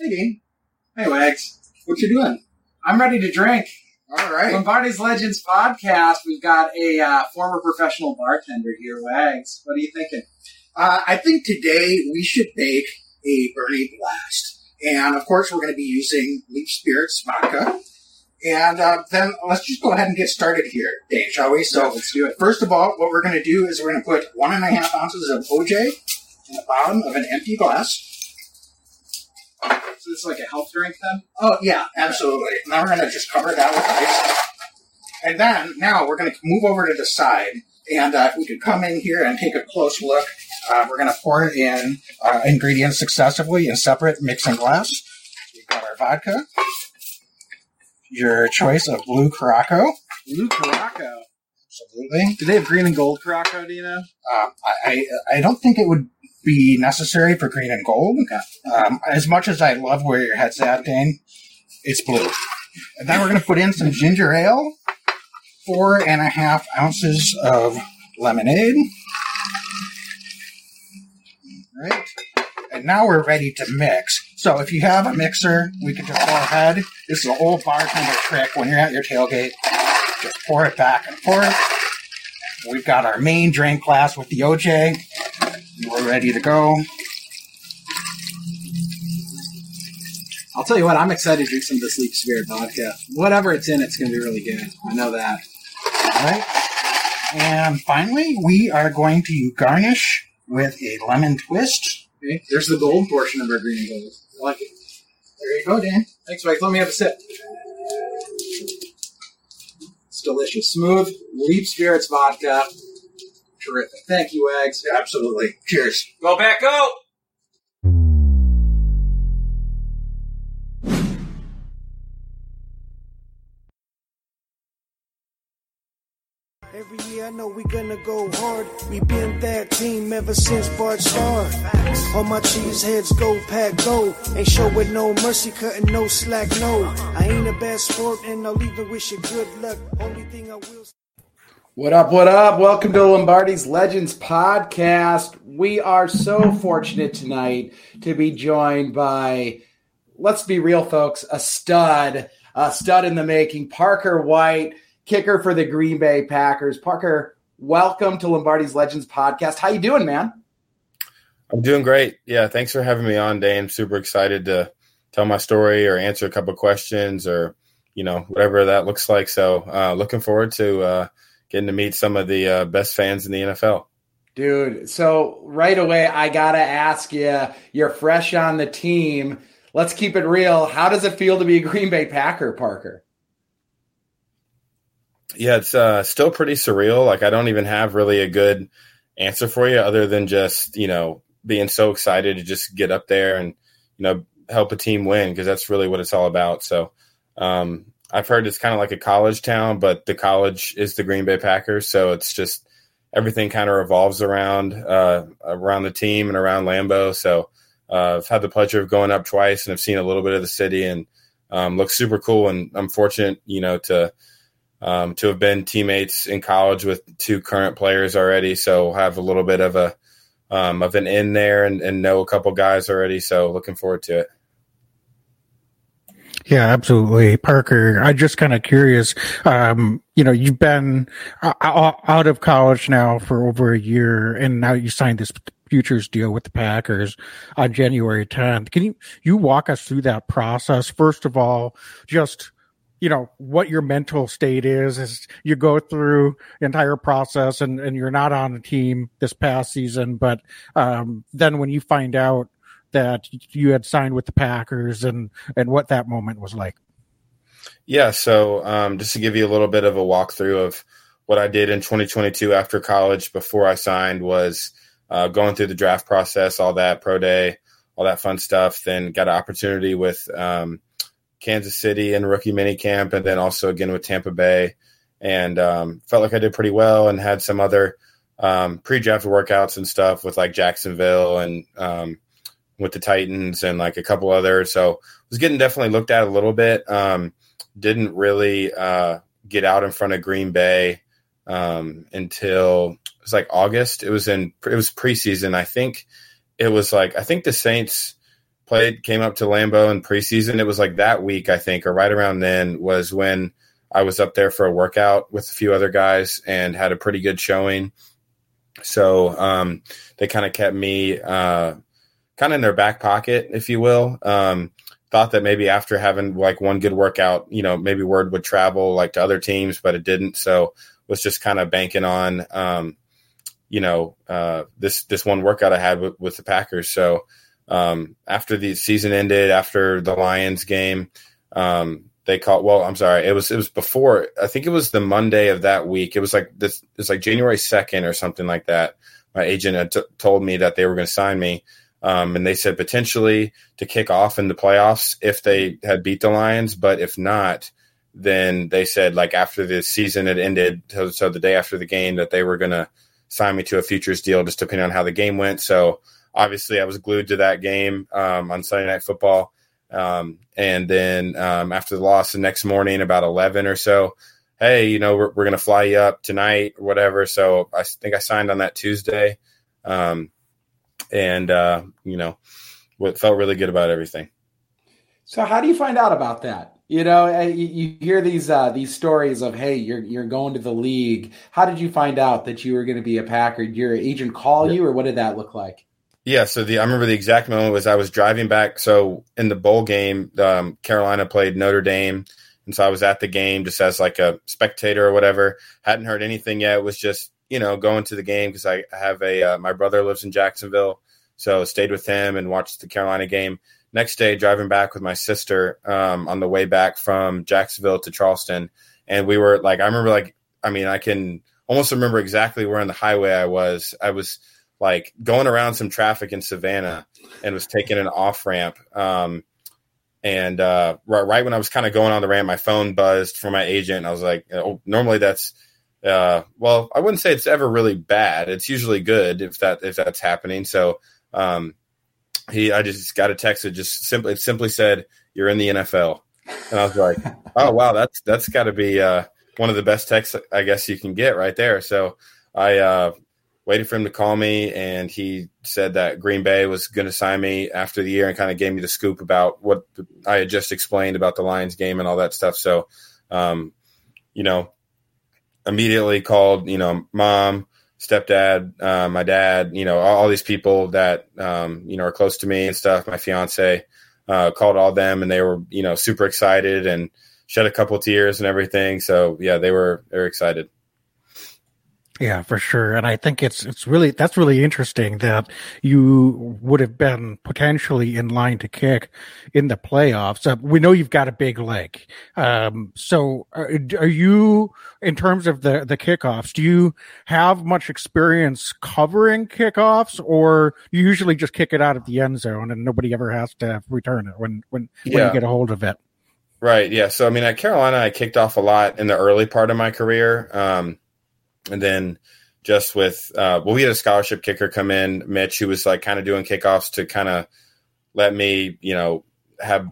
Hey, Dean. Hey, Wags. What you doing? I'm ready to drink. All right. Lombardi's Legends podcast. We've got a uh, former professional bartender here, Wags. What are you thinking? Uh, I think today we should make a Bernie Blast. And of course, we're going to be using Leaf Spirits vodka. And uh, then let's just go ahead and get started here, Dane, shall we? So Yeah, let's do it. First of all, what we're going to do is we're going to put one and a half ounces of OJ in the bottom of an empty glass. So this is like a health drink then? Oh, yeah, absolutely. Now we're going to just cover that with ice. And then, now we're going to move over to the side. And uh, we could come in here and take a close look, uh, we're going to pour in uh, ingredients successively in separate mixing glass. We've got our vodka, your choice of blue Caraco. Blue Caraco. Absolutely. Do they have green and gold Caraco, do you know? Uh, I, I I don't think it would be necessary for green and gold. Um, as much as I love where your head's at, Dane, it's blue. And then we're going to put in some ginger ale, four and a half ounces of lemonade. Right. And now we're ready to mix. So if you have a mixer, we can just go ahead. This is an old bartender trick. When you're at your tailgate, just pour it back and forth. We've got our main drink glass with the OJ. We're ready to go. I'll tell you what, I'm excited to drink some of this Leap Spirit vodka. Whatever it's in, it's going to be really good. I know that. All right. And finally, we are going to garnish with a lemon twist. Okay, there's the gold portion of our green and gold. I like it. There you go, Dan. Thanks, Wags. Let me have a sip. It's delicious. Smooth, Leap Spirits vodka. Terrific. Thank you, Wags. Absolutely. Cheers. Go Pack, go! I know we gonna go hard. We been that team ever since Bart started. All my cheese heads go pack go. Ain't show with no mercy, cutting no slack, no. I ain't a bad sport and I'll even wish you good luck. Only thing I will What up, what up? Welcome to Lombardi's Legends podcast. We are so fortunate tonight to be joined by, let's be real, folks, a stud, a stud in the making, Parker White, kicker for the Green Bay Packers. Parker, welcome to Lombardi's Legends podcast. How you doing, man? I'm doing great. Yeah, thanks for having me on, Dane. Super excited to tell my story or answer a couple questions or you know whatever that looks like. So, uh, looking forward to uh, getting to meet some of the uh, best fans in the NFL. Dude, so right away, I got to ask you, you're fresh on the team. Let's keep it real. How does it feel to be a Green Bay Packer, Parker? Yeah, it's uh, still pretty surreal. Like I don't even have really a good answer for you other than just you know being so excited to just get up there and you know help a team win because that's really what it's all about. So um, I've heard it's kind of like a college town, but the college is the Green Bay Packers, so it's just everything kind of revolves around uh, around the team and around Lambeau. So uh, I've had the pleasure of going up twice and I've seen a little bit of the city and um, looks super cool. And I'm fortunate, you know, to um, to have been teammates in college with two current players already. So have a little bit of a um, of an in there and, and know a couple guys already. So looking forward to it. Yeah, absolutely. Parker, I'm just kind of curious. Um, you know, you've been uh, out of college now for over a year and now you signed this futures deal with the Packers on January 10th. Can you, you walk us through that process? First of all, just, you know, what your mental state is as you go through the entire process and, and you're not on a team this past season, but, um, then when you find out that you had signed with the Packers and and what that moment was like. Yeah, so um, just to give you a little bit of a walkthrough of what I did in 2022 after college before I signed was uh, going through the draft process, all that pro day, all that fun stuff. Then got an opportunity with um, Kansas City and rookie mini camp, and then also again with Tampa Bay, and um, felt like I did pretty well and had some other um, pre-draft workouts and stuff with like Jacksonville and um, with the Titans and like a couple others. So was getting definitely looked at a little bit. Um, didn't really uh, get out in front of Green Bay um, until it was like August. It was in it was preseason. I think it was like I think the Saints played, came up to Lambeau in preseason. It was like that week, I think, or right around then was when I was up there for a workout with a few other guys and had a pretty good showing. So um, they kind of kept me uh, kind of in their back pocket, if you will. Um, thought that maybe after having like one good workout, you know, maybe word would travel like to other teams, but it didn't. So was just kind of banking on, um, you know, uh, this this one workout I had with, with the Packers. So um, after the season ended, after the Lions game, um, they called. Well, I'm sorry, it was it was before. I think it was the Monday of that week. It was like this. It's like January second or something like that. My agent had t- told me that they were going to sign me. Um, and they said potentially to kick off in the playoffs if they had beat the Lions, but if not, then they said like after the season had ended, so, so the day after the game, that they were going to sign me to a futures deal, just depending on how the game went. So obviously, I was glued to that game um, on Sunday Night Football. Um, and then um, after the loss, the next morning, about eleven or so, hey, you know, we're, we're going to fly you up tonight or whatever. So I think I signed on that Tuesday. Um, and uh, you know, what felt really good about everything. So how do you find out about that? You know, you, you hear these uh, these stories of hey, you're you're going to the league. How did you find out that you were going to be a Packer? Did your agent call yeah. you, or what did that look like? Yeah, so the I remember the exact moment was I was driving back. So in the bowl game, um, Carolina played Notre Dame, and so I was at the game just as like a spectator or whatever. Hadn't heard anything yet. It was just you know going to the game because I have a uh, my brother lives in Jacksonville, so stayed with him and watched the Carolina game. Next day, driving back with my sister um, on the way back from Jacksonville to Charleston, and we were like, I remember like, I mean, I can almost remember exactly where on the highway I was. I was like going around some traffic in Savannah and was taking an off ramp. Um, and uh, right, right, when I was kind of going on the ramp, my phone buzzed from my agent. I was like, oh, normally that's uh, well, I wouldn't say it's ever really bad. It's usually good if that if that's happening. So um, he, I just got a text that just simply it simply said you're in the NFL, and I was like, oh wow, that's that's got to be uh, one of the best texts I guess you can get right there. So I waited for him to call me, and he said that Green Bay was going to sign me after the year, and kind of gave me the scoop about what I had just explained about the Lions game and all that stuff. So, um, you know, immediately called, you know, mom, stepdad, uh, my dad, you know, all, all these people that, um, you know, are close to me and stuff. My fiance, uh, called all them and they were, you know, super excited and shed a couple tears and everything. So yeah, they were, were excited. Yeah, for sure. And I think it's it's really that's really interesting that you would have been potentially in line to kick in the playoffs. Uh, we know you've got a big leg. Um, so are, are, you in terms of the the kickoffs, do you have much experience covering kickoffs or you usually just kick it out of the end zone and nobody ever has to return it when when, yeah. when you get a hold of it? Right. Yeah. So I mean at Carolina I kicked off a lot in the early part of my career. Um, and then just with uh, well, we had a scholarship kicker come in, Mitch, who was like kind of doing kickoffs to kind of let me, you know, have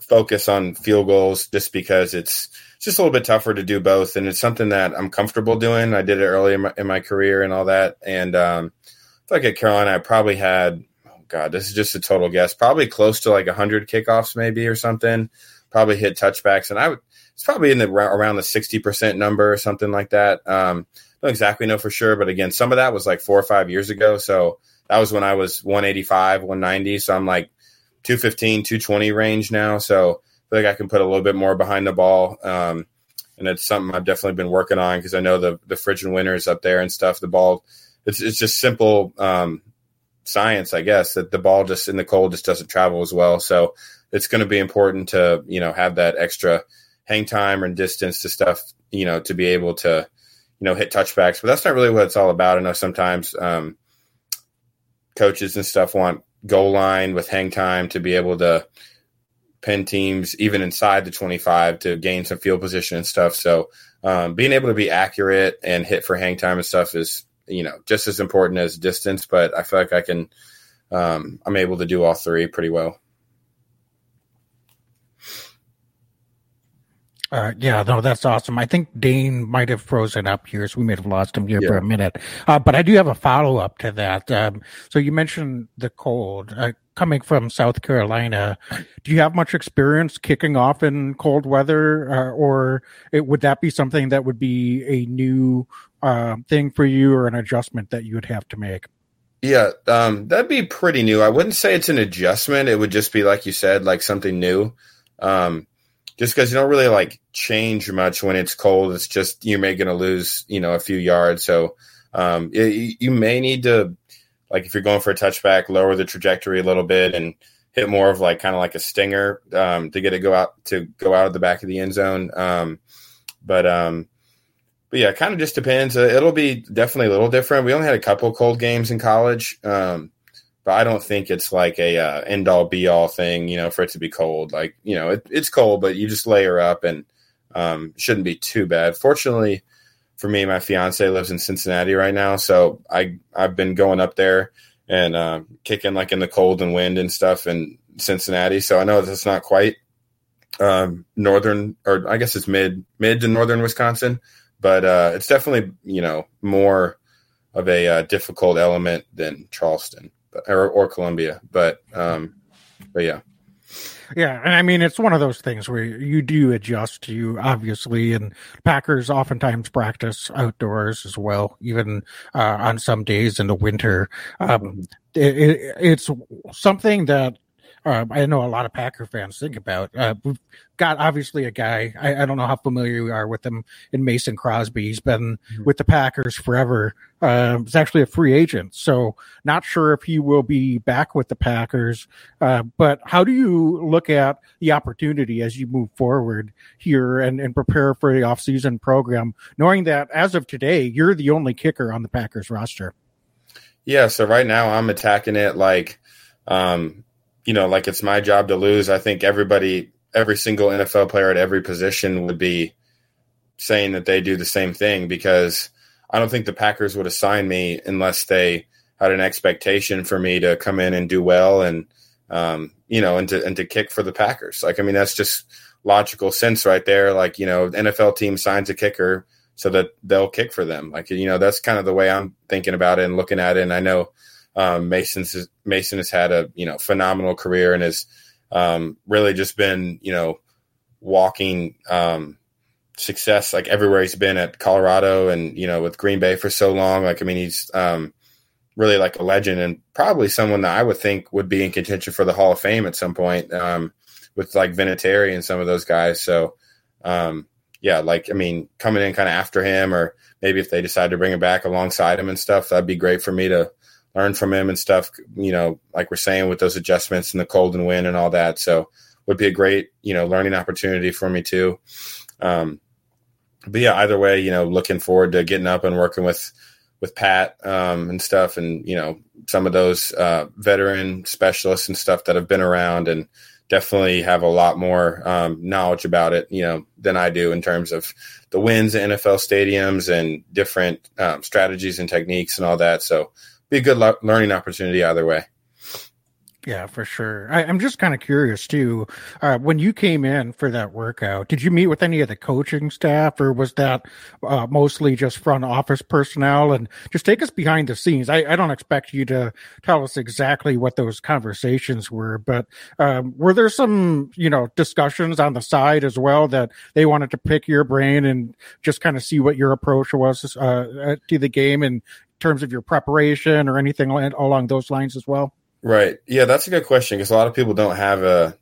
focus on field goals just because it's just a little bit tougher to do both, and it's something that I'm comfortable doing. I did it early in my, in my career and all that, and um, I feel like at Carolina, I probably had, oh God, this is just a total guess, probably close to like hundred kickoffs maybe or something. Probably hit touchbacks, and I would it's probably in the around the sixty percent number or something like that. Um, don't exactly know for sure, but again, some of that was like four or five years ago. So that was when I was 185, 190. So I'm like 215, 220 range now. So I feel like I can put a little bit more behind the ball. Um, and it's something I've definitely been working on because I know the the fridge and winners up there and stuff. The ball, it's it's just simple um, science, I guess, that the ball just in the cold just doesn't travel as well. So it's going to be important to you know have that extra hang time and distance to stuff you know to be able to you know, hit touchbacks, but that's not really what it's all about. I know sometimes um, coaches and stuff want goal line with hang time to be able to pin teams even inside the 25 to gain some field position and stuff. So um, being able to be accurate and hit for hang time and stuff is, you know, just as important as distance, but I feel like I can, um, I'm able to do all three pretty well. Uh, yeah, no, that's awesome. I think Dane might have frozen up here, so we may have lost him here yeah. for a minute. Uh, but I do have a follow up to that. Um, so you mentioned the cold. Uh, coming from South Carolina, do you have much experience kicking off in cold weather, uh, or it, would that be something that would be a new uh, thing for you or an adjustment that you would have to make? Yeah, um, that'd be pretty new. I wouldn't say it's an adjustment. It would just be like you said, like something new. Um, just because you don't really like change much when it's cold. It's just you're going to lose, you know, a few yards. So um, it, you may need to, like, if you're going for a touchback, lower the trajectory a little bit and hit more of like kind of like a stinger um, to get it go out to go out of the back of the end zone. Um, but um, but yeah, kind of just depends. Uh, it'll be definitely a little different. We only had a couple cold games in college, um, but I don't think it's like a uh, end all be all thing. You know, for it to be cold, like you know, it, it's cold, but you just layer up and um, shouldn't be too bad. Fortunately for me, my fiance lives in Cincinnati right now, so I I've been going up there and uh, kicking like in the cold and wind and stuff in Cincinnati. So I know it's not quite um, northern, or I guess it's mid mid to northern Wisconsin but uh, it's definitely you know more of a uh, difficult element than Charleston or, or Columbia. But um, but yeah. Yeah, and I mean it's one of those things where you do adjust to obviously, and Packers oftentimes practice outdoors as well, even uh, on some days in the winter. Um, it, it, it's something that uh, I know a lot of Packer fans think about. Uh, we've got obviously a guy. I, I, don't know how familiar you are with him in Mason Crosby. He's been mm-hmm. with the Packers forever. Uh, he's actually a free agent, so not sure if he will be back with the Packers. Uh, but how do you look at the opportunity as you move forward here and, and prepare for the offseason program, knowing that as of today, you're the only kicker on the Packers roster? Yeah, so right now I'm attacking it like um, you know, like it's my job to lose. I think everybody, every single NFL player at every position would be saying that they do the same thing because I don't think the Packers would assign me unless they had an expectation for me to come in and do well and um, you know and to and to kick for the Packers. Like I mean that's just logical sense right there. Like you know NFL team signs a kicker so that they'll kick for them. Like you know that's kind of the way I'm thinking about it and looking at it. And I know um, Mason's Mason has had a you know phenomenal career and has um, really just been you know walking um, success like everywhere he's been at Colorado and you know with Green Bay for so long. Like I mean, he's um, really like a legend and probably someone that I would think would be in contention for the Hall of Fame at some point um, with like Vinatieri and some of those guys. So um, yeah, like I mean, coming in kind of after him, or maybe if they decide to bring him back alongside him and stuff, that'd be great for me to learn from him and stuff. You know, like we're saying with those adjustments and the cold and wind and all that. So would be a great you know learning opportunity for me too. Um, but yeah, either way, you know, looking forward to getting up and working with with Pat um, and stuff, and you know, some of those uh, veteran specialists and stuff that have been around and definitely have a lot more um, knowledge about it, you know, than I do in terms of the wins at NFL stadiums and different um, strategies and techniques and all that. So be a good lo- learning opportunity either way. Yeah, for sure. I, am just kind of curious too. Uh, when you came in for that workout, did you meet with any of the coaching staff, or was that uh, mostly just front office personnel? And just take us behind the scenes. I, I don't expect you to tell us exactly what those conversations were, but um, were there some, you know, discussions on the side as well that they wanted to pick your brain and just kind of see what your approach was uh, to the game in terms of your preparation or anything along those lines as well? Right. Yeah, that's a good question because a lot of people don't have a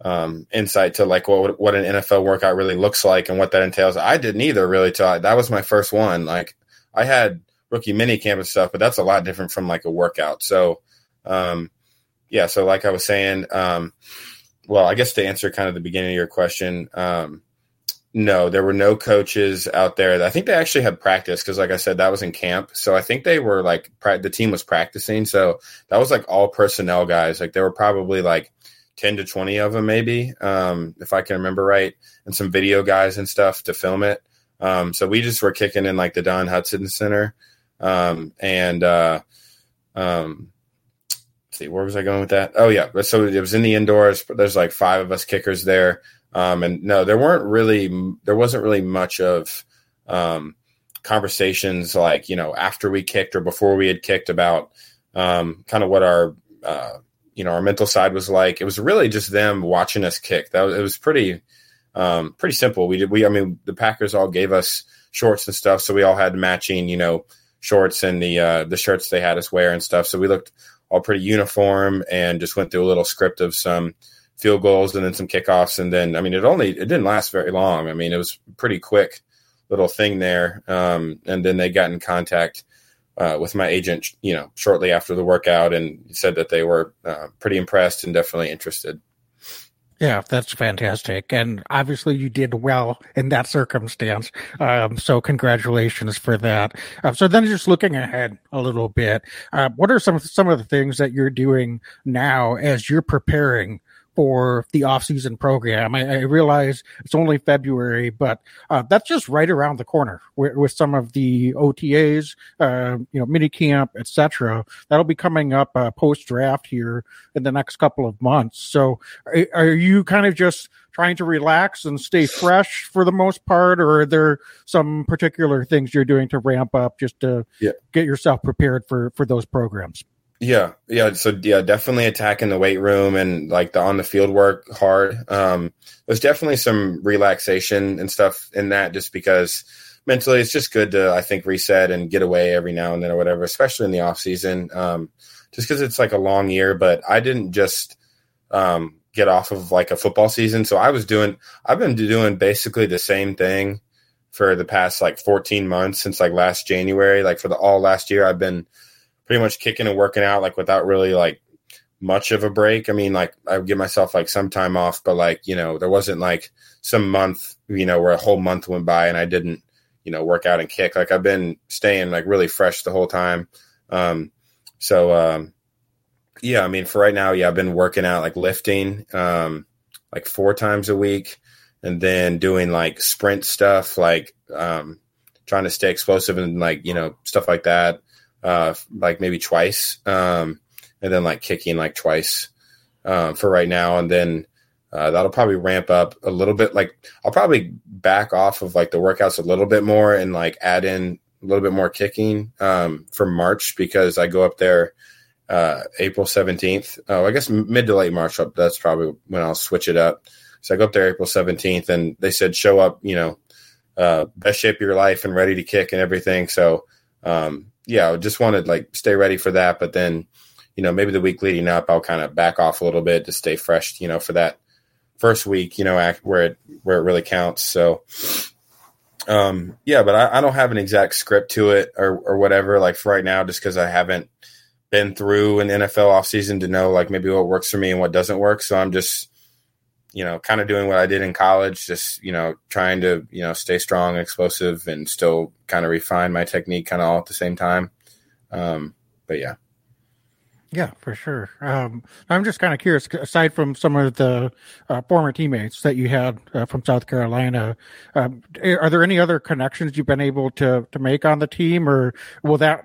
um, insight to like what what an NFL workout really looks like and what that entails. I didn't either really till that was my first one. Like I had rookie mini camp and stuff, but that's a lot different from like a workout. So, um, yeah. So like I was saying, um, well, I guess to answer kind of the beginning of your question, um, no, there were no coaches out there. I think they actually had practice because, like I said, that was in camp. So I think they were like the team was practicing. So that was like all personnel guys. Like there were probably like ten to twenty of them, maybe, um, if I can remember right, and some video guys and stuff to film it. Um, so we just were kicking in like the Don Hutson Center, um, and uh, um, see where was I going with that? Oh yeah, so it was in the indoors. There's like five of us kickers there. Um, and no, there weren't really, there wasn't really much of um, conversations like, you know, after we kicked or before we had kicked about um, kind of what our, uh, you know our mental side was like. It was really just them watching us kick. That was, it was pretty um, pretty simple. We did we I mean the Packers all gave us shorts and stuff, so we all had matching you know shorts and the uh, the shirts they had us wear and stuff. So we looked all pretty uniform and just went through a little script of some field goals and then some kickoffs and then I mean it only it didn't last very long. I mean it was pretty quick little thing there. Um, and then they got in contact uh, with my agent, you know, shortly after the workout and said that they were uh, pretty impressed and definitely interested. Yeah, that's fantastic. And obviously you did well in that circumstance. Um, so congratulations for that. Uh, so then just looking ahead a little bit, uh, what are some, some of the things that you're doing now as you're preparing for the off-season program. I, I realize it's only February, but uh, that's just right around the corner with, with some of the OTAs, uh, you know, mini camp, etc. That'll be coming up uh, post-draft here in the next couple of months. So, are, are you kind of just trying to relax and stay fresh for the most part, or are there some particular things you're doing to ramp up just to yeah. get yourself prepared for for those programs? Yeah, yeah. So yeah, definitely attacking the weight room and like the on the field work hard. Um, there's definitely some relaxation and stuff in that, just because mentally it's just good to I think reset and get away every now and then or whatever, especially in the off season. Um, just because it's like a long year, but I didn't just um, get off of like a football season, so I was doing. I've been doing basically the same thing for the past like 14 months since like last January. Like for the all last year, I've been pretty much kicking and working out like without really like much of a break. I mean, like I would give myself like some time off, but like, you know, there wasn't like some month, you know, where a whole month went by and I didn't, you know, work out and kick. Like I've been staying like really fresh the whole time. Um, so, um, yeah, I mean, for right now, yeah, I've been working out like lifting, um, like four times a week and then doing like sprint stuff, like, um, trying to stay explosive and like, you know, stuff like that uh, like maybe twice, um, and then like kicking like twice um, for right now, and then uh, that'll probably ramp up a little bit. Like I'll probably back off of like the workouts a little bit more and like add in a little bit more kicking um, for March because I go up there uh, April seventeenth. Oh, I guess mid to late March. That's probably when I'll switch it up. So I go up there April seventeenth, and they said show up, you know, uh, best shape of your life and ready to kick and everything. So um, yeah, I just wanted like stay ready for that. But then, you know, maybe the week leading up, I'll kind of back off a little bit to stay fresh, you know, for that first week, you know, where it where it really counts. So, um, yeah, but I, I don't have an exact script to it or or whatever. Like for right now, just because I haven't been through an NFL offseason to know like maybe what works for me and what doesn't work. So I'm just you know, kind of doing what I did in college, just, you know, trying to, you know, stay strong, explosive, and still kind of refine my technique kind of all at the same time. Um, but yeah. Yeah, for sure. Um, I'm just kind of curious, aside from some of the uh, former teammates that you had uh, from South Carolina, um, are there any other connections you've been able to, to make on the team, or will that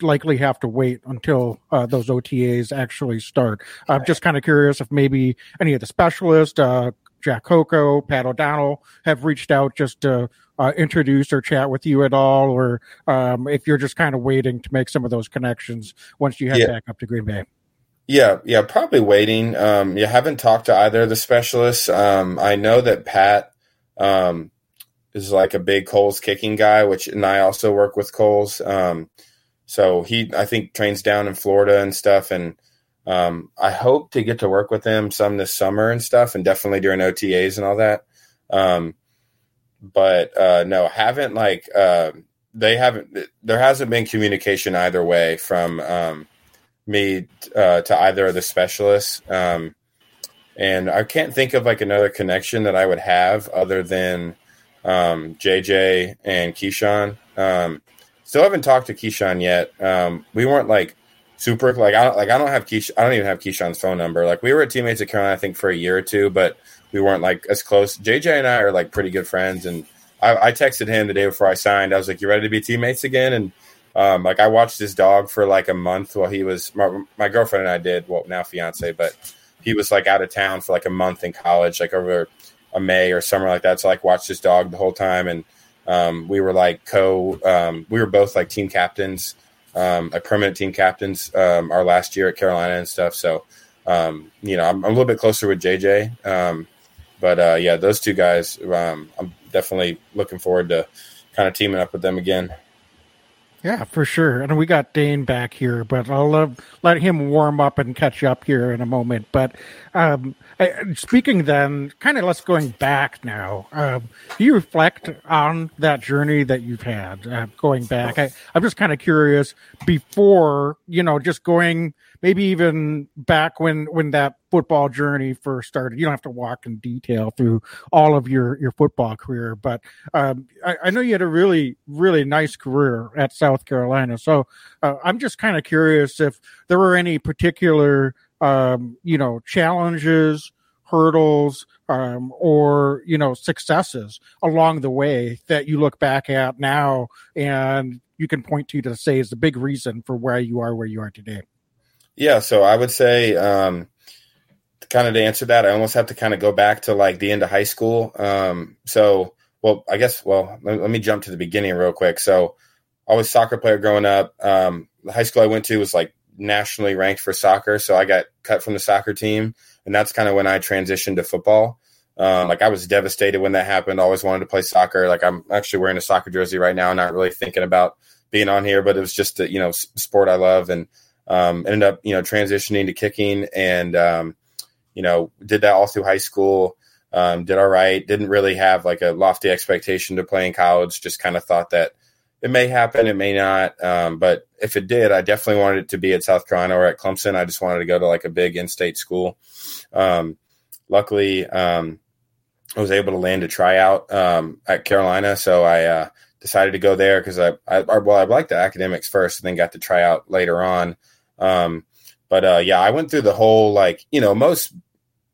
likely have to wait until uh, those OTAs actually start. I'm just kind of curious if maybe any of the specialists, uh, Jack Coco, Pat O'Donnell, have reached out just to uh, introduce or chat with you at all, or um, if you're just kind of waiting to make some of those connections once you head yeah. back up to Green Bay. Yeah, yeah, probably waiting. Um, you haven't talked to either of the specialists. Um, I know that Pat um, is like a big Kohl's kicking guy, which and I also work with Kohl's. Um, so he, I think, trains down in Florida and stuff. And um, I hope to get to work with him some this summer and stuff, and definitely during OTAs and all that. Um, but uh, no, haven't like uh, they haven't. There hasn't been communication either way from um, me uh, to either of the specialists. Um, and I can't think of like another connection that I would have other than JJ um, and Keisean. Um, Still haven't talked to Keisean yet. Um, we weren't like super like I don't like I don't have Keish, I don't even have Keisean's phone number. Like we were teammates at Carolina, I think, for a year or two, but we weren't like as close. JJ and I are like pretty good friends, and I, I texted him the day before I signed. I was like, "You ready to be teammates again?" And um, like I watched his dog for like a month while he was my, my girlfriend and I did well now fiance, but he was like out of town for like a month in college, like over a May or summer like that. So like watched his dog the whole time and um, we were like co, um, we were both like team captains, um, permanent team captains, um, our last year at Carolina and stuff. So, um, you know, I'm, I'm, a little bit closer with JJ. Um, but uh, yeah, those two guys, I'm definitely looking forward to kind of teaming up with them again. Yeah, for sure. And we got Dane back here, but I'll uh, let him warm up and catch up here in a moment. But um, speaking then, kind of let's going back now. Um, do you reflect on that journey that you've had uh, going back? I, I'm just kind of curious before, you know, just going maybe even back when when that football journey first started. You don't have to walk in detail through all of your your football career, but um, I, I, know you had a really really nice career at South Carolina. So uh, I'm just kind of curious if there were any particular um, you know challenges, hurdles. Um, or you know successes along the way that you look back at now and you can point to to say is the big reason for where you are where you are today yeah, so I would say, um, kind of to answer that, I almost have to kind of go back to like the end of high school. Um, so, well, I guess, well, let, let, me jump to the beginning real quick. So, I was a soccer player growing up. Um, the high school I went to was like nationally ranked for soccer, so I got cut from the soccer team, and that's kind of when I transitioned to football. Um, like I was devastated when that happened. Always wanted to play soccer. Like I'm actually wearing a soccer jersey right now, not really thinking about being on here, but it was just a, you know sport I love and um, ended up, you know, transitioning to kicking and, um, you know, did that all through high school. Um, did all right. Didn't really have like a lofty expectation to play in college. Just kind of thought that it may happen, it may not. Um, but if it did, I definitely wanted it to be at South Carolina or at Clemson. I just wanted to go to like a big in-state school. Um, luckily, um, I was able to land a tryout um, at Carolina, so I uh, decided to go there because I, I, well, I liked the academics first, and then got to try out later on. Um, but uh, yeah, I went through the whole like you know most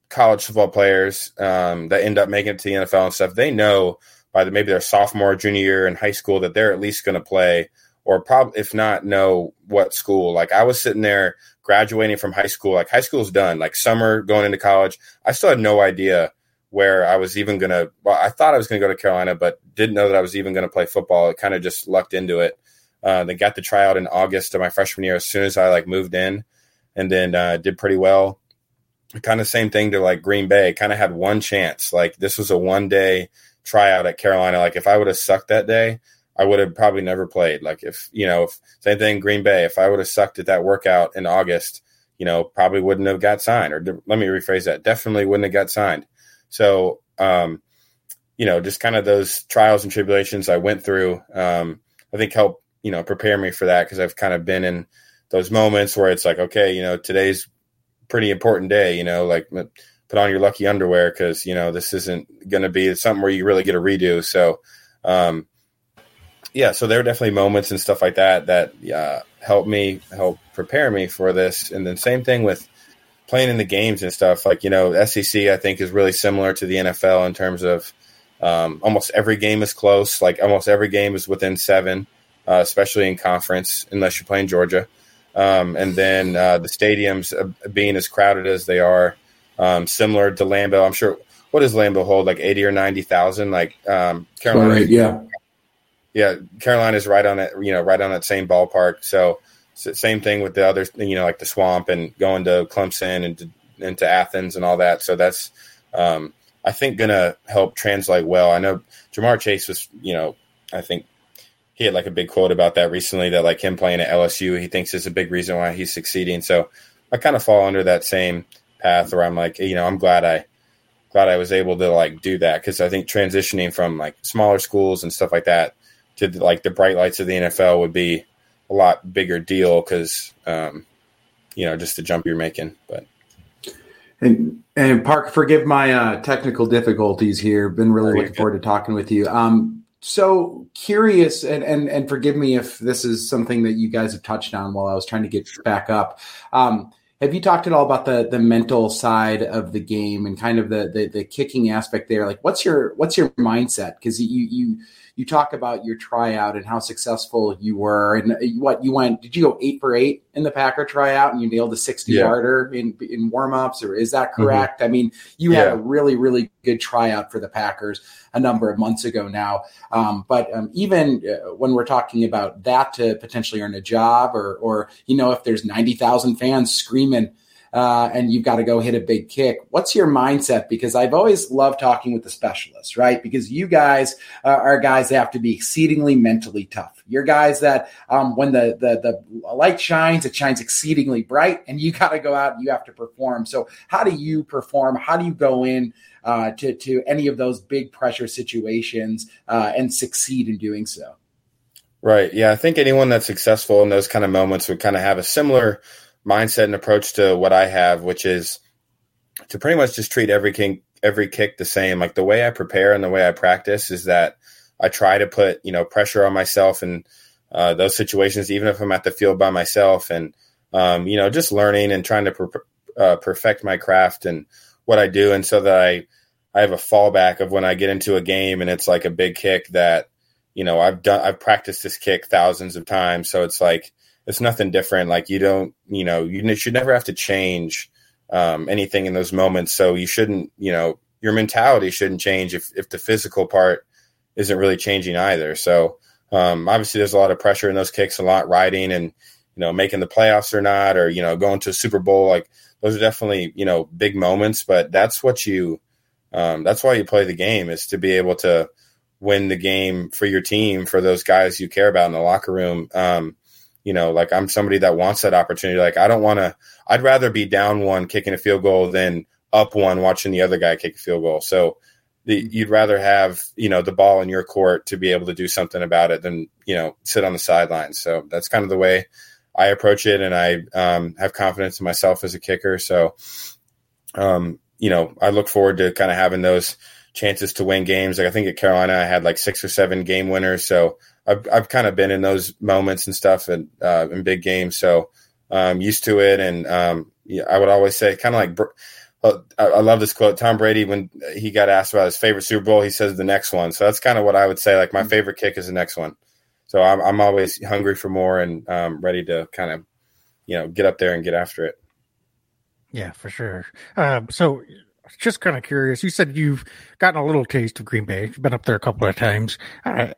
college football players um, that end up making it to the NFL and stuff. They know by the maybe their sophomore, junior year in high school that they're at least going to play, or probably if not, know what school. Like I was sitting there graduating from high school. Like high school's done. Like summer going into college, I still had no idea where I was even going to. Well, I thought I was going to go to Carolina, but didn't know that I was even going to play football. It kind of just lucked into it. Uh, they got the tryout in August of my freshman year as soon as I like moved in, and then uh, did pretty well. Kind of same thing to like Green Bay. Kind of had one chance. Like this was a one day tryout at Carolina. Like if I would have sucked that day, I would have probably never played. Like if you know, if, same thing Green Bay. If I would have sucked at that workout in August, you know, probably wouldn't have got signed. Or let me rephrase that: definitely wouldn't have got signed. So, um, you know, just kind of those trials and tribulations I went through, um, I think helped you know prepare me for that because I've kind of been in those moments where it's like, okay, you know, today's pretty important day. You know, like put on your lucky underwear because you know this isn't going to be something where you really get a redo. So, um, yeah, so there are definitely moments and stuff like that that uh, help me help prepare me for this. And then same thing with playing in the games and stuff. Like you know, SEC I think is really similar to the NFL in terms of um, almost every game is close. Like almost every game is within seven uh, especially in conference, unless you're playing Georgia. Um, and then uh, the stadiums uh, being as crowded as they are, um, similar to Lambeau. I'm sure. What does Lambeau hold? Like eighty or ninety thousand? Like um, Carolina? Right, yeah, yeah. Carolina's right on that. You know, right on that same ballpark. So, same thing with the other. You know, like the Swamp and going to Clemson and to, into Athens and all that. So that's um, I think going to help translate well. I know Ja'Marr Chase was. You know, I think he had like a big quote about that recently that like him playing at LSU, he thinks is a big reason why he's succeeding. So I kind of fall under that same path where I'm like, you know, I'm glad I glad I was able to like do that because I think transitioning from like smaller schools and stuff like that to like the bright lights of the NFL would be a lot bigger deal because um, you know just the jump you're making. But and and Park, forgive my uh, technical difficulties here. Been really looking forward to talking with you. Um, so curious and, and and forgive me if this is something that you guys have touched on while I was trying to get back up. Um, have you talked at all about the the mental side of the game and kind of the the, the kicking aspect there? Like, what's your what's your mindset? Because you you you talk about your tryout and how successful you were, and what you went. Did you go eight for eight in the Packer tryout, and you nailed a sixty yeah. yarder in in warmups, or is that mm-hmm. correct? Mm-hmm. I mean, you yeah. had a really really good tryout for the Packers a number of months ago now. Um, but um, even uh, when we're talking about that to potentially earn a job, or or you know, if there's ninety thousand fans screaming uh, and you've got to go hit a big kick. What's your mindset? Because I've always loved talking with the specialists, right? Because you guys are guys that have to be exceedingly mentally tough. You're guys that um, when the, the the light shines, it shines exceedingly bright, and you got to go out and you have to perform. So, how do you perform? How do you go in uh, to to any of those big pressure situations uh, and succeed in doing so? Right. Yeah. I think anyone that's successful in those kind of moments would kind of have a similar mindset and approach to what I have, which is to pretty much just treat every kick, every kick the same. Like the way I prepare and the way I practice is that I try to put, you know, pressure on myself in uh, those situations, even if I'm at the field by myself and, um, you know, just learning and trying to uh, perfect my craft and what I do. And so that I, I have a fallback of when I get into a game and it's like a big kick that, you know, I've done, I've practiced this kick thousands of times. So it's like, it's nothing different. Like you don't, you know, you should never have to change um, anything in those moments. So you shouldn't, you know, your mentality shouldn't change if, if the physical part isn't really changing either. So um, obviously there's a lot of pressure in those kicks, a lot riding and, you know, making the playoffs or not, or, you know, going to a Super Bowl. Like those are definitely, you know, big moments, but that's what you, um, that's why you play the game is to be able to, win the game for your team, for those guys you care about in the locker room. Um, you know, like I'm somebody that wants that opportunity. Like I don't want to. I'd rather be down one kicking a field goal than up one watching the other guy kick a field goal. So the, you'd rather have you know the ball in your court to be able to do something about it than you know sit on the sidelines. So that's kind of the way I approach it, and I um, have confidence in myself as a kicker. So um, you know, I look forward to kind of having those chances to win games. Like I think at Carolina, I had like six or seven game winners. So I've, I've kind of been in those moments and stuff and uh, in big games. So I'm um, used to it. And um, yeah, I would always say kind of like, uh, I love this quote. Tom Brady, when he got asked about his favorite Super Bowl, he says the next one. So that's kind of what I would say. Like my mm-hmm. favorite kick is the next one. So I'm, I'm always hungry for more and um, ready to kind of, you know, get up there and get after it. Yeah, for sure. Um, so just kind of curious. You said you've gotten a little taste of Green Bay. You've been up there a couple of times. Uh,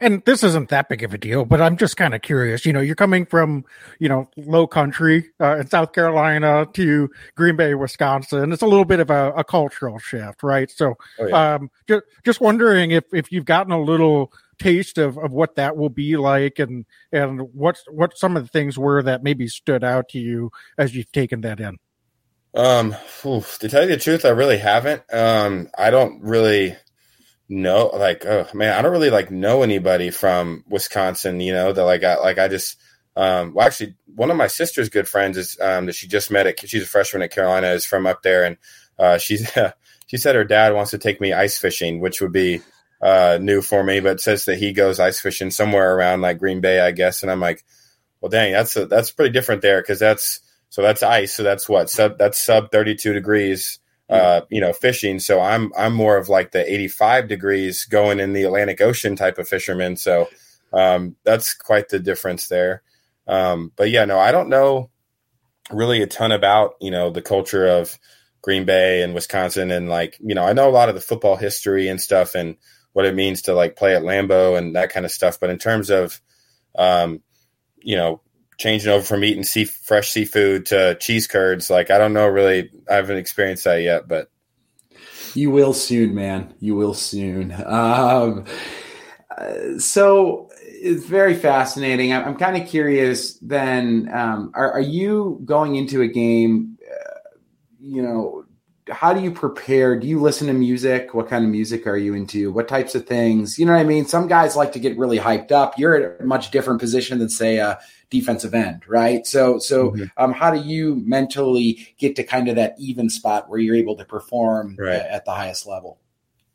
and this isn't that big of a deal, but I'm just kind of curious. You know, you're coming from, you know, low country uh, in South Carolina to Green Bay, Wisconsin. It's a little bit of a, a cultural shift, right? So, oh, yeah. um, just, just wondering if, if you've gotten a little taste of, of what that will be like and, and what, what some of the things were that maybe stood out to you as you've taken that in. Um, oof, to tell you the truth, I really haven't. Um, I don't really know, like, oh man, I don't really like know anybody from Wisconsin. You know, that like, I like, I just, um, well, actually, one of my sister's good friends is um that she just met at. She's a freshman at Carolina, is from up there, and uh, she's she said her dad wants to take me ice fishing, which would be uh new for me, but says that he goes ice fishing somewhere around like Green Bay, I guess, and I'm like, well, dang, that's a, that's pretty different there because that's so that's ice. So that's what sub that's sub 32 degrees. Uh, you know, fishing. So I'm I'm more of like the 85 degrees going in the Atlantic Ocean type of fisherman. So um, that's quite the difference there. Um, but yeah, no, I don't know really a ton about you know the culture of Green Bay and Wisconsin, and like you know I know a lot of the football history and stuff and what it means to like play at Lambeau and that kind of stuff. But in terms of um, you know changing over from eating sea fresh seafood to cheese curds. Like I don't know really I haven't experienced that yet, but you will soon, man. You will soon. Um, uh, so it's very fascinating. I'm, I'm kind of curious. Then, um, are, are, you going into a game? Uh, you know, how do you prepare? Do you listen to music? What kind of music are you into? What types of things? You know what I mean? Some guys like to get really hyped up. You're at a much different position than say a defensive end, right? So, so mm-hmm. um, how do you mentally get to kind of that even spot where you're able to perform right. at, at the highest level?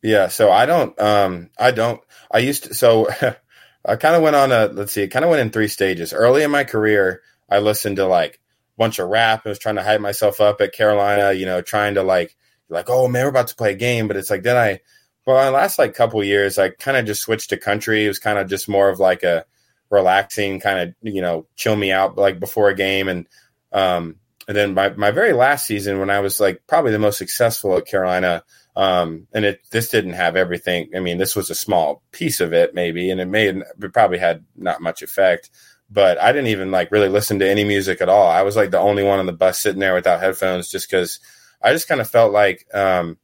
Yeah. So I don't, um, I don't, I used to, so I kind of went on a, let's see, it kind of went in three stages. Early in my career, I listened to like a bunch of rap and was trying to hype myself up at Carolina, you know, trying to like, like, oh man, we're about to play a game. But it's like, then I, well, my last like couple years, I kind of just switched to country. It was kind of just more of like a, relaxing, kind of you know chill me out like before a game, and um, and then my my very last season when I was like probably the most successful at Carolina, um, and it this didn't have everything. I mean, this was a small piece of it maybe, and it may it probably had not much effect. but I didn't even like really listen to any music at all. I was like the only one on the bus sitting there without headphones just because I just kind of felt like um,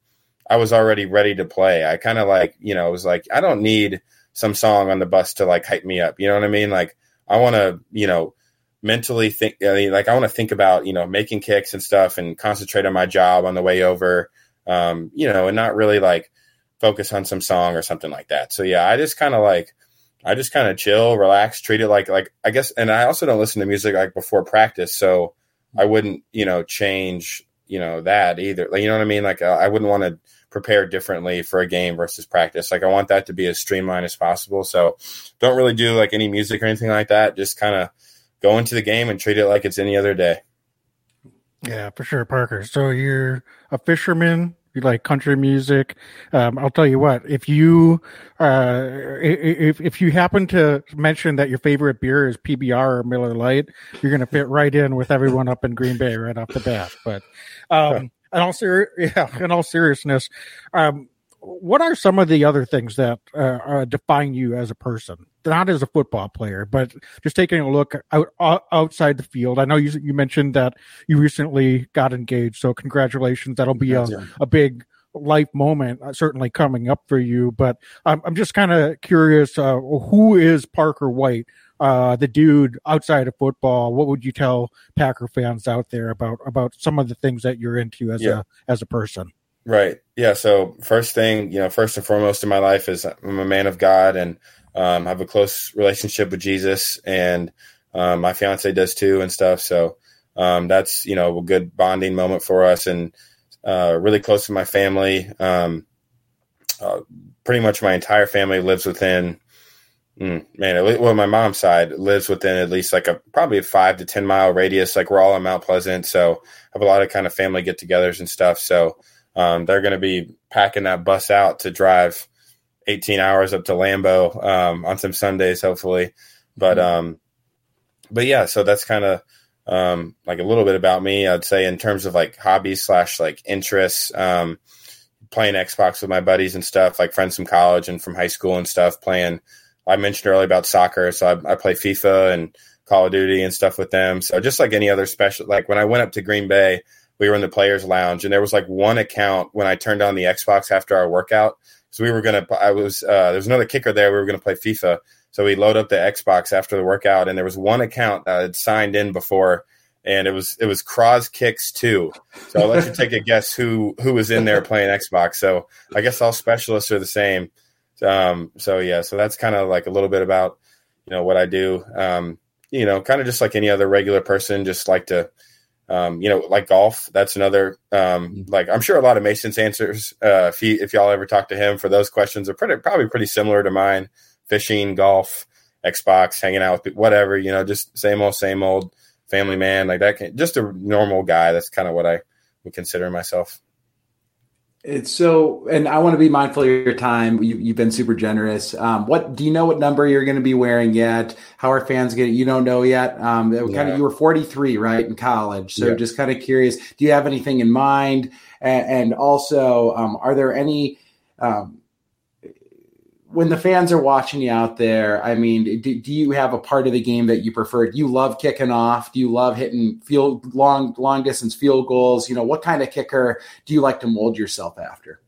I was already ready to play. I kind of like, you know, was like, I don't need some song on the bus to like hype me up. You know what I mean? Like, I want to, you know, mentally think, I mean, like, I want to think about, you know, making kicks and stuff and concentrate on my job on the way over, um, you know, and not really like focus on some song or something like that. So, yeah, I just kind of like, I just kind of chill, relax, treat it like, like, I guess, and I also don't listen to music like before practice. So I wouldn't, you know, change, you know, that either. Like, you know what I mean? Like, I wouldn't want to, prepare differently for a game versus practice. Like I want that to be as streamlined as possible. So don't really do like any music or anything like that. Just kind of go into the game and treat it like it's any other day. Yeah, for sure, Parker. So you're a fisherman. You like country music. Um, I'll tell you what. If you uh, if if you happen to mention that your favorite beer is PBR or Miller Lite, you're going to fit right in with everyone up in Green Bay right off the bat. But um, in all ser- yeah, in all seriousness, um, what are some of the other things that uh, uh, define you as a person? Not as a football player, but just taking a look out, outside the field. I know you you mentioned that you recently got engaged, so congratulations. That'll be a, a big life moment uh, certainly coming up for you. But I'm I'm just kind of curious, uh, who is Parker White? Uh, the dude outside of football, what would you tell Packer fans out there about about some of the things that you're into as yeah. a as a person? Right. Yeah. So first thing, you know, first and foremost in my life is I'm a man of God and um, have a close relationship with Jesus, and um, my fiance does too, and stuff. So um, that's you know a good bonding moment for us, and uh, really close to my family. Um, uh, pretty much my entire family lives within Mm, man, well, my mom's side lives within at least like a probably a five to ten mile radius. Like we're all in Mount Pleasant, so I have a lot of kind of family get-togethers and stuff. So um, they're going to be packing that bus out to drive 18 hours up to Lambeau um, on some Sundays, hopefully. But mm-hmm. um, but yeah, so that's kind of um, like a little bit about me. I'd say in terms of like hobbies slash like interests. Um, playing Xbox with my buddies and stuff, like friends from college and from high school and stuff, playing I mentioned earlier about soccer, so I, I, play FIFA and Call of Duty and stuff with them. So just like any other special, like when I went up to Green Bay, we were in the players' lounge, and there was like one account when I turned on the Xbox after our workout. So we were gonna, I was uh, there's another kicker there. We were gonna play FIFA, so we load up the Xbox after the workout, and there was one account that had signed in before, and it was it was Cross Kicks too. So I'll let you take a guess who who was in there playing Xbox. So I guess all specialists are the same. Um, so yeah, so that's kind of like a little bit about you know what I do. Um, you know, kind of just like any other regular person, just like to um, you know, like golf. That's another um, mm-hmm. like I'm sure a lot of Mason's answers, uh, if he, if y'all ever talk to him for those questions, are pretty probably pretty similar to mine. Fishing, golf, Xbox, hanging out with whatever, you know, just same old, same old family man like that. Can, just a normal guy. That's kind of what I would consider myself. It's so, and I want to be mindful of your time. You, have been super generous. Um, what do you know? What number you're going to be wearing yet? How are fans getting? You don't know yet. Um, yeah. kind of, you were 43, right, in college. So yeah. just kind of curious. Do you have anything in mind? And, and also, um, are there any? Um, when the fans are watching you out there, I mean, do, do, you have a part of the game that you prefer? Do you love kicking off? Do you love hitting field long long distance field goals? You know, what kind of kicker do you like to mold yourself after?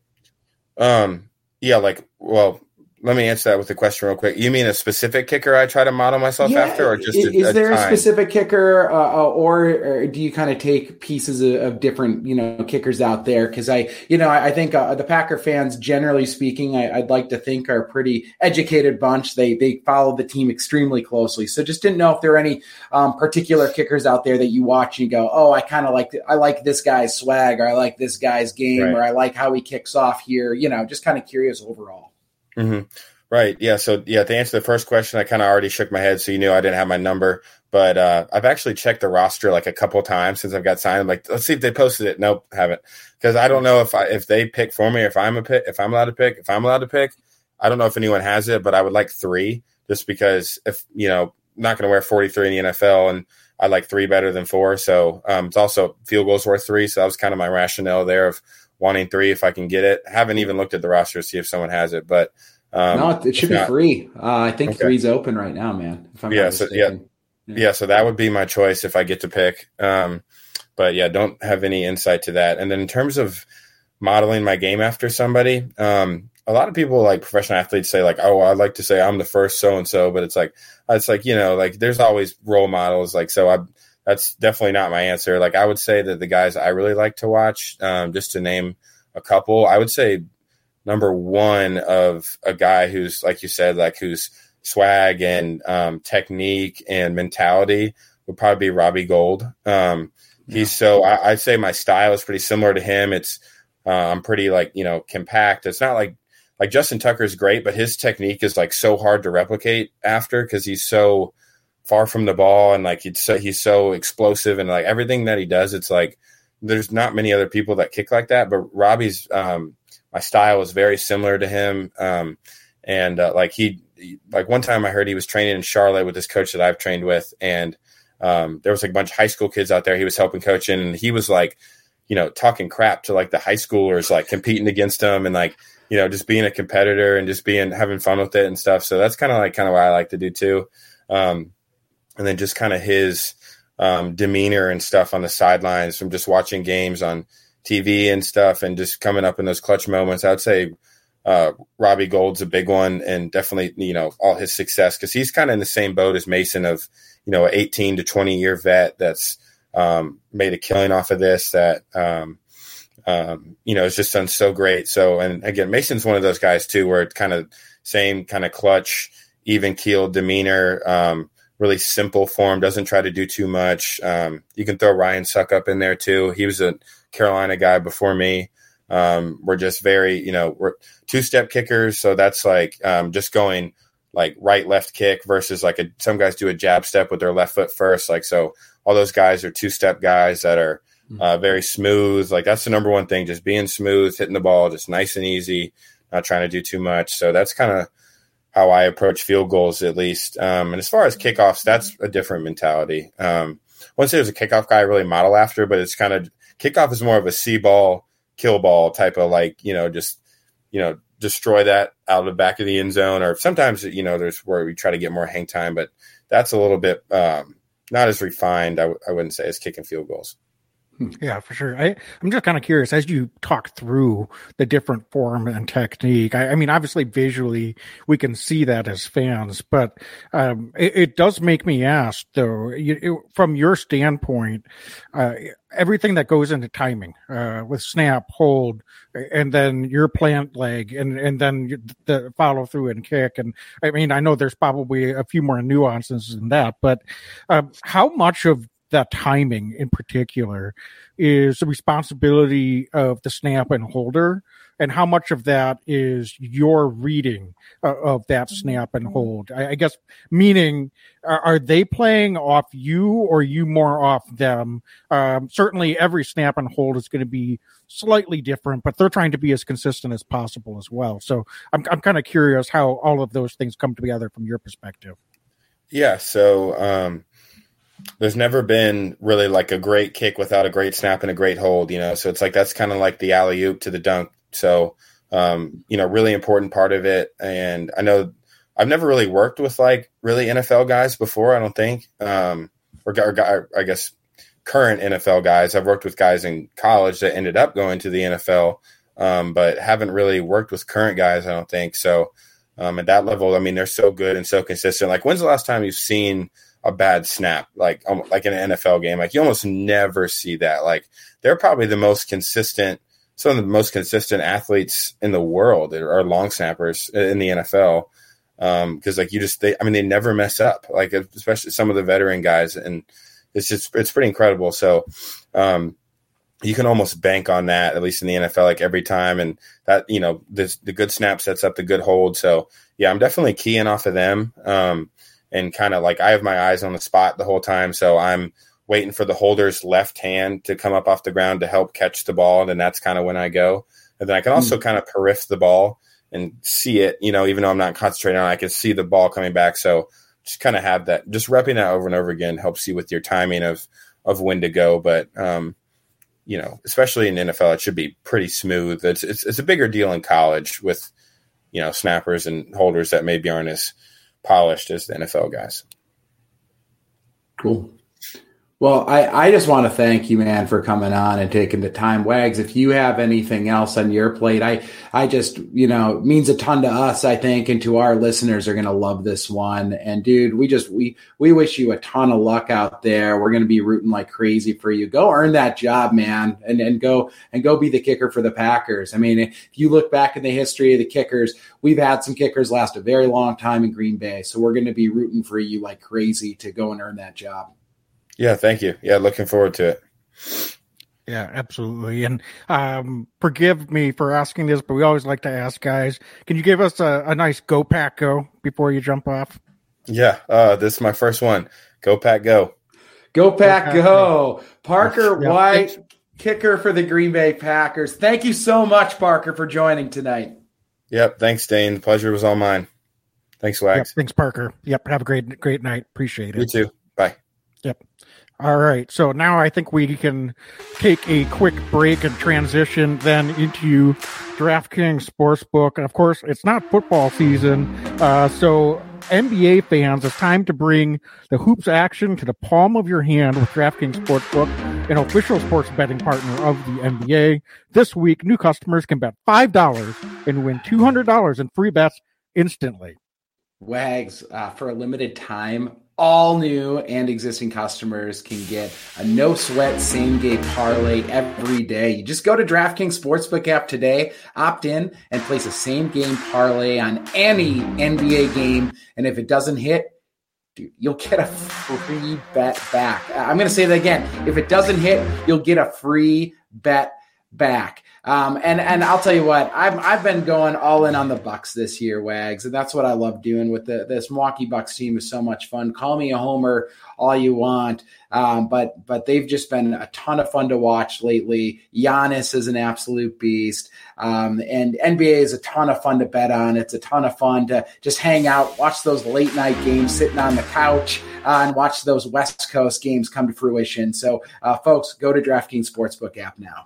Um, yeah, like well, let me answer that with a question real quick. You mean a specific kicker I try to model myself yeah, after, or just is, a, is there a, a specific kicker, uh, uh, or, or, do you kind of take pieces of, of, different you know kickers out there? Because I, you know, I, I think uh, the Packer fans, generally speaking, I, would like to think are a pretty educated bunch. They they follow the team extremely closely. So just didn't know if there are any um, particular kickers out there that you watch and you go, oh, I kind of like I like this guy's swag, or I like this guy's game, right. or I like how he kicks off here. You know, just kind of curious overall. Mm-hmm. Right. Yeah. So yeah, to answer the first question, I kind of already shook my head, so you knew I didn't have my number. But uh, I've actually checked the roster like a couple times since I've got signed. I'm like, let's see if they posted it. Nope, haven't. Because I don't know if I if they pick for me, if I'm a pick, if I'm allowed to pick, if I'm allowed to pick. I don't know if anyone has it, but I would like three, just because if you know, not going to wear 43 in the NFL, and I like three better than four. So um, it's also field goals worth three. So that was kind of my rationale there of wanting three if I can get it. I haven't even looked at the roster to see if someone has it, but um, no, it should be not, free. Uh, I think okay. three's open right now, man. yeah, so, yeah, yeah, so that would be my choice if I get to pick. Um, but yeah, don't have any insight to that. And then in terms of modeling my game after somebody, um, a lot of people like professional athletes say like, oh, I'd like to say I'm the first so and so, but it's like it's like you know like there's always role models like so I that's definitely not my answer. Like I would say that the guys I really like to watch, um, just to name a couple, I would say number one of a guy who's like you said like who's swag and um, technique and mentality would probably be Robbie Gould. Um, he's so I, would say my style is pretty similar to him. It's uh, I'm pretty like you know compact. It's not like like Justin Tucker is great, but his technique is like so hard to replicate after because he's so far from the ball and like he's so, he's so explosive and like everything that he does. It's like there's not many other people that kick like that. But Robbie's um, my style is very similar to him, um, and uh, like he like one time I heard he was training in Charlotte with this coach that I've trained with, and um, there was like a bunch of high school kids out there he was helping coaching, and he was like, you know, talking crap to like the high schoolers, like competing against them, and like you know, just being a competitor and just being having fun with it and stuff. So that's kind of like kind of what I like to do too. Um, and then just kind of his um, demeanor and stuff on the sidelines from just watching games on TV and stuff, and just coming up in those clutch moments. I'd say uh, Robbie Gould's a big one, and definitely you know all his success because he's kind of in the same boat as Mason of you know, 18 to 20 year vet that's um, made a killing off of this. That um, um, you know, it's just done so great. So, and again, Mason's one of those guys too, where it's kind of same kind of clutch, even keeled demeanor. Really simple form, doesn't try to do too much. Um, you can throw Ryan Succop in there too. He was a Carolina guy before me. Um, we're just very, you know, we're two step kickers. So that's like um, just going like right left kick versus like a, some guys do a jab step with their left foot first. Like, so all those guys are two step guys that are hmm. uh, very smooth. Like, that's the number one thing, just being smooth, hitting the ball, just nice and easy, not trying to do too much. So that's kind of how I approach field goals, at least. Um, and as far as kickoffs, that's a different mentality. Um, say there's a kickoff guy I really model after, but it's kind of kickoff is more of a see ball, kill ball type of like, you know, just, you know, destroy that out of the back of the end zone. Or sometimes, you know, there's where we try to get more hang time, but that's a little bit um, not as refined, I w- I wouldn't say, as kicking field goals. Hmm. Yeah, for sure. I, I'm just kind of curious as you talk through the different form and technique. I, I mean, obviously, visually, we can see that as fans, but um, it, it, does make me ask, though, you, it, from your standpoint, uh, everything that goes into timing uh, with snap, hold, and then your plant leg, and and then the follow through and kick. And I mean, I know there's probably a few more nuances in that, but um, how much of that timing in particular is the responsibility of the snap and holder and how much of that is your reading uh, of that snap and hold. I, I guess meaning are, are, they playing off you or you more off them? Um, certainly every snap and hold is going to be slightly different but they're trying to be as consistent as possible as well. So i'm, I'm kind of curious how all of those things come together from your perspective. Yeah so um there's never been really like a great kick without a great snap and a great hold, you know. So it's like that's kind of like the alley oop to the dunk. So um, you know, really important part of it. And I know I've never really worked with like really NFL guys before. I don't think, um, or, or I guess current NFL guys. I've worked with guys in college that ended up going to the NFL, um, but haven't really worked with current guys. I don't think so. Um, at that level, I mean, they're so good and so consistent. Like, when's the last time you've seen a bad snap, like um, like in an NFL game. Like you almost never see that. Like they're probably the most consistent, some of the most consistent athletes in the world are long snappers in the NFL. Because um, like you just, they, I mean, they never mess up. Like especially some of the veteran guys, and it's just it's pretty incredible. So. Um, you can almost bank on that, at least in the NFL, like every time. And that, you know, this, the good snap sets up the good hold. So, yeah, I'm definitely keying off of them. Um, and kind of like I have my eyes on the spot the whole time. So I'm waiting for the holder's left hand to come up off the ground to help catch the ball. And then that's kind of when I go. And then I can also mm. kind of periph the ball and see it, you know, even though I'm not concentrating on it, I can see the ball coming back. So just kind of have that, just repping that over and over again helps you with your timing of, of when to go. But, um, you know, especially in NFL, it should be pretty smooth. It's, it's, it's a bigger deal in college with, you know, snappers and holders that maybe aren't as, polished as the NFL guys. Cool. Well, I, I just want to thank you, man, for coming on and taking the time. Wags, if you have anything else on your plate, I, I just, you know, means a ton to us, I think, and to our listeners are going to love this one. And dude, we just, we, we wish you a ton of luck out there. We're going to be rooting like crazy for you. Go earn that job, man, and, and go, and go be the kicker for the Packers. I mean, if you look back in the history of the kickers, we've had some kickers last a very long time in Green Bay. So we're going to be rooting for you like crazy to go and earn that job. Yeah, thank you. Yeah, looking forward to it. Yeah, absolutely. And um, forgive me for asking this, but we always like to ask guys. Can you give us a, a nice go pack go before you jump off? Yeah, uh, this is my first one. Go pack go. Go pack go. go. Parker yeah. White, kicker for the Green Bay Packers. Thank you so much, Parker, for joining tonight. Yep. Thanks, Dane. The pleasure was all mine. Thanks, Wags. Yep, thanks, Parker. Yep. Have a great, great night. Appreciate it. You too. Yep. All right. So now I think we can take a quick break and transition then into DraftKings Sportsbook. And of course, it's not football season. Uh, so NBA fans, it's time to bring the hoops action to the palm of your hand with DraftKings Sportsbook, an official sports betting partner of the NBA. This week, new customers can bet $5 and win $200 in free bets instantly. Wags, uh, for a limited time, all new and existing customers can get a no sweat same game parlay every day. You just go to DraftKings Sportsbook app today, opt in, and place a same game parlay on any NBA game. And if it doesn't hit, dude, you'll get a free bet back. I'm going to say that again. If it doesn't hit, you'll get a free bet back. Um, and and I'll tell you what, I've I've been going all in on the Bucks this year, Wags, and that's what I love doing with the this Milwaukee Bucks team is so much fun. Call me a homer all you want, um, but but they've just been a ton of fun to watch lately. Giannis is an absolute beast, um, and NBA is a ton of fun to bet on. It's a ton of fun to just hang out, watch those late night games, sitting on the couch, uh, and watch those West Coast games come to fruition. So, uh, folks, go to DraftKings Sportsbook app now.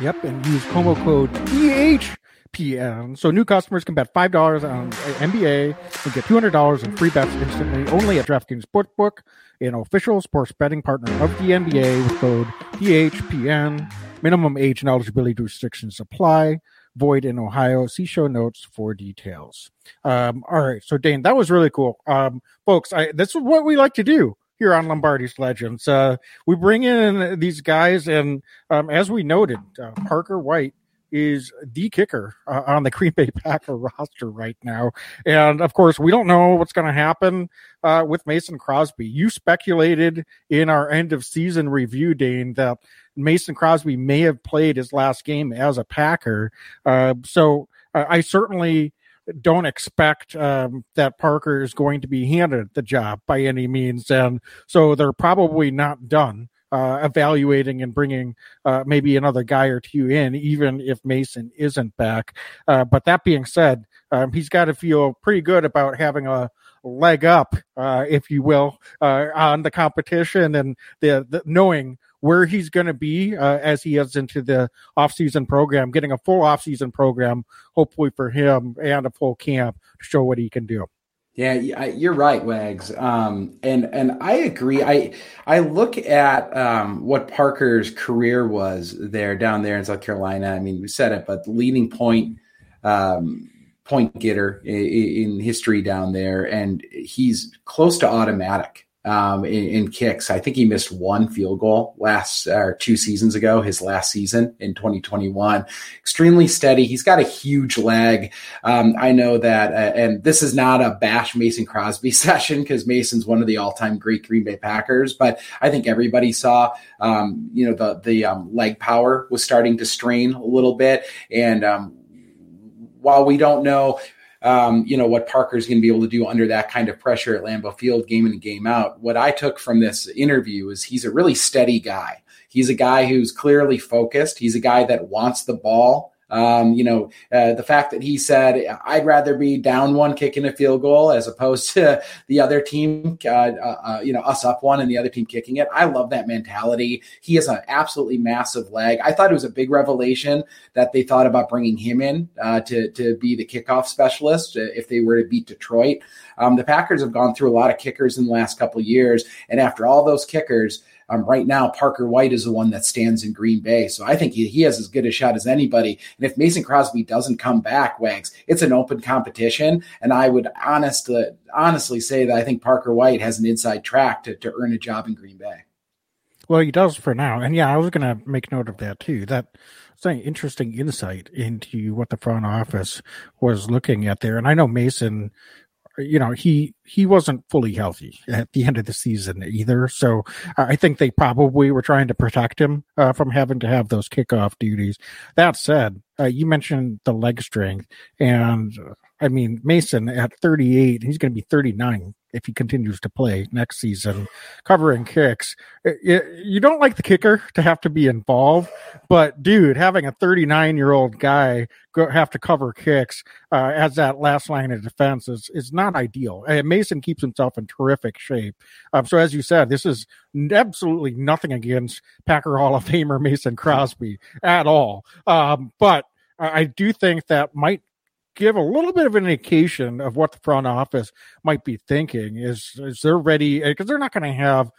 Yep, and use promo code THPN. So new customers can bet $5 on NBA and get $200 in free bets instantly only at DraftKings Sportsbook, an official sports betting partner of the NBA with code THPN. Minimum age and eligibility restrictions apply. Void in Ohio. See show notes for details. Um, all right, so Dane, that was really cool. Um, folks, I, this is what we like to do here on Lombardi's Legends. Uh, we bring in these guys, and um, as we noted, uh, Parker White is the kicker uh, on the Green Bay Packer roster right now. And of course, we don't know what's going to happen uh, with Mason Crosby. You speculated in our end of season review, Dane, that Mason Crosby may have played his last game as a Packer. Uh, so uh, I certainly don't expect um, that Parker is going to be handed the job by any means, and so they're probably not done. Uh, evaluating and bringing uh, maybe another guy or two in, even if Mason isn't back. Uh, but that being said, um, he's got to feel pretty good about having a leg up, uh, if you will, uh, on the competition and the, the knowing where he's going to be uh, as he heads into the offseason program, getting a full offseason program, hopefully for him, and a full camp to show what he can do. Yeah, you're right, Wags. Um, and and I agree. I I look at um, what Parker's career was there down there in South Carolina. I mean, we said it, but leading point um, point getter in, in history down there, and he's close to automatic um, in, in, kicks. I think he missed one field goal last or two seasons ago, his last season in 2021. Extremely steady. He's got a huge leg. Um, I know that, uh, and this is not a bash Mason Crosby session because Mason's one of the all-time great Green Bay Packers, but I think everybody saw, um, you know, the the um, leg power was starting to strain a little bit, and um, while we don't know um, you know, what Parker's going to be able to do under that kind of pressure at Lambeau Field, game in and game out. What I took from this interview is he's a really steady guy. He's a guy who's clearly focused. He's a guy that wants the ball Um, you know, uh, the fact that he said, I'd rather be down one kicking a field goal as opposed to the other team, uh, uh, uh, you know, us up one and the other team kicking it. I love that mentality. He has an absolutely massive leg. I thought it was a big revelation that they thought about bringing him in uh, to, to be the kickoff specialist uh, if they were to beat Detroit. Um, the Packers have gone through a lot of kickers in the last couple years. And after all those kickers, um, right now, Parker White is the one that stands in Green Bay. So I think he, he has as good a shot as anybody. And if Mason Crosby doesn't come back, Wags, it's an open competition. And I would honestly, honestly say that I think Parker White has an inside track to, to earn a job in Green Bay. Well, he does for now. And yeah, I was going to make note of that too. That an interesting insight into what the front office was looking at there. And I know Mason you know he he wasn't fully healthy at the end of the season either. So i think they probably were trying to protect him uh, from having to have those kickoff duties. That said uh, you mentioned the leg strength and uh, i mean mason at 38 he's going to be 39 if he continues to play next season, covering kicks. you don't like the kicker to have to be involved, but dude, having a 39 year old guy go, have to cover kicks uh, as that last line of defense is is not ideal. Uh, Mason keeps himself in terrific shape. Um, so as you said, this is absolutely nothing against Packer Hall of Famer Mason Crosby at all. Um, but I do think that might give a little bit of an indication of what the front office might be thinking. Is is they're ready because they're not going to have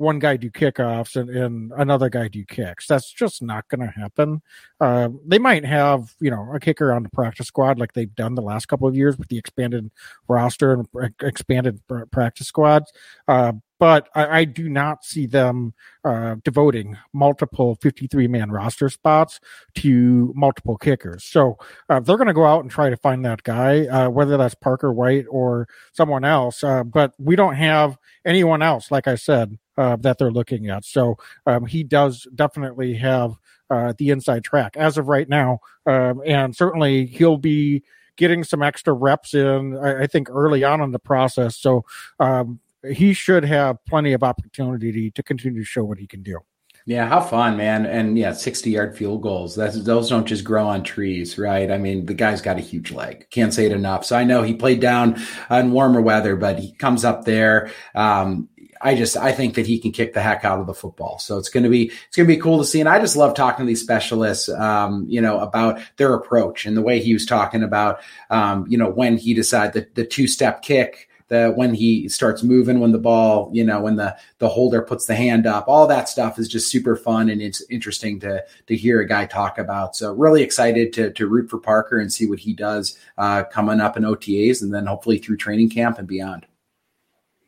one guy do kickoffs and, and another guy do kicks. That's just not going to happen. Uh, they might have, you know, a kicker on the practice squad like they've done the last couple of years with the expanded roster and expanded practice squads. Uh, but I, I, do not see them uh, devoting multiple 53 man roster spots to multiple kickers. So uh, they're going to go out and try to find that guy, uh, whether that's Parker White or someone else. Uh, but we don't have anyone else, like I said, uh, that they're looking at. So um, he does definitely have uh, the inside track as of right now. Um, and certainly he'll be getting some extra reps in, I, I think, early on in the process. So, um, he should have plenty of opportunity to continue to show what he can do. Yeah, how fun, man. And yeah, 60 yard field goals. That's those don't just grow on trees, right? I mean, the guy's got a huge leg. Can't say it enough. So I know he played down in warmer weather, but he comes up there. Um, I just I think that he can kick the heck out of the football. So it's to be it's to be cool to see. And I just love talking to these specialists, um, you know, about their approach and the way he was talking about, um, you know, when he decided the, the two step kick the when he starts moving, when the ball, you know, when the the holder puts the hand up, all that stuff is just super fun and it's interesting to to hear a guy talk about. So really excited to to root for Parker and see what he does uh, coming up in OTAs and then hopefully through training camp and beyond.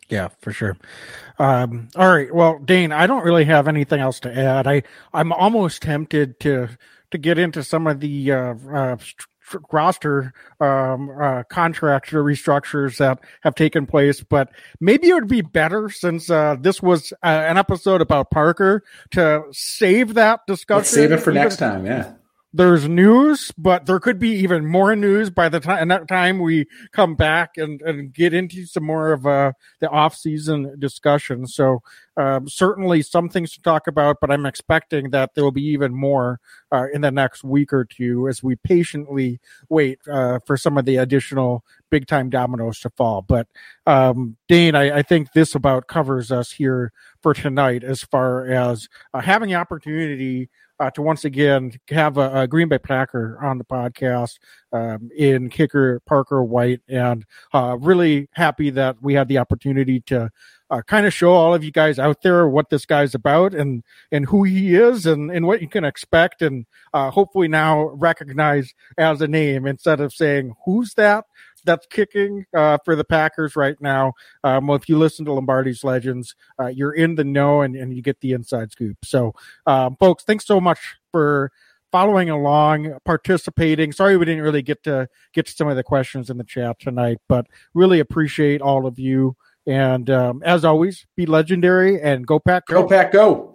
Yeah, for sure. Um, all right. Well, Dane, I don't really have anything else to add. I I'm almost tempted to to get into some of the uh, uh, roster um, uh, contract restructures that have taken place, but maybe it would be better since uh, this was uh, an episode about Parker to save that discussion. Let's save it for next time. Yeah there's news, but there could be even more news by the time that time we come back and, and get into some more of uh, the off season discussion. So um, certainly some things to talk about, but I'm expecting that there will be even more uh, in the next week or two as we patiently wait uh, for some of the additional big time dominoes to fall. But um, Dane, I, I, think this about covers us here for tonight as far as uh, having the opportunity uh, to once again have a, a, Green Bay Packer on the podcast um, in kicker Parker White, and uh, really happy that we had the opportunity to uh, kind of show all of you guys out there what this guy's about and and who he is and and what you can expect, and uh, hopefully now recognize as a name instead of saying who's that that's kicking uh, for the Packers right now. Um, well, if you listen to Lombardi's Legends, uh, you're in the know and, and you get the inside scoop. So, um, folks, thanks so much for following along, participating. Sorry we didn't really get to get to some of the questions in the chat tonight, but really appreciate all of you. And um, as always, be legendary and go pack. Go, go pack. Go.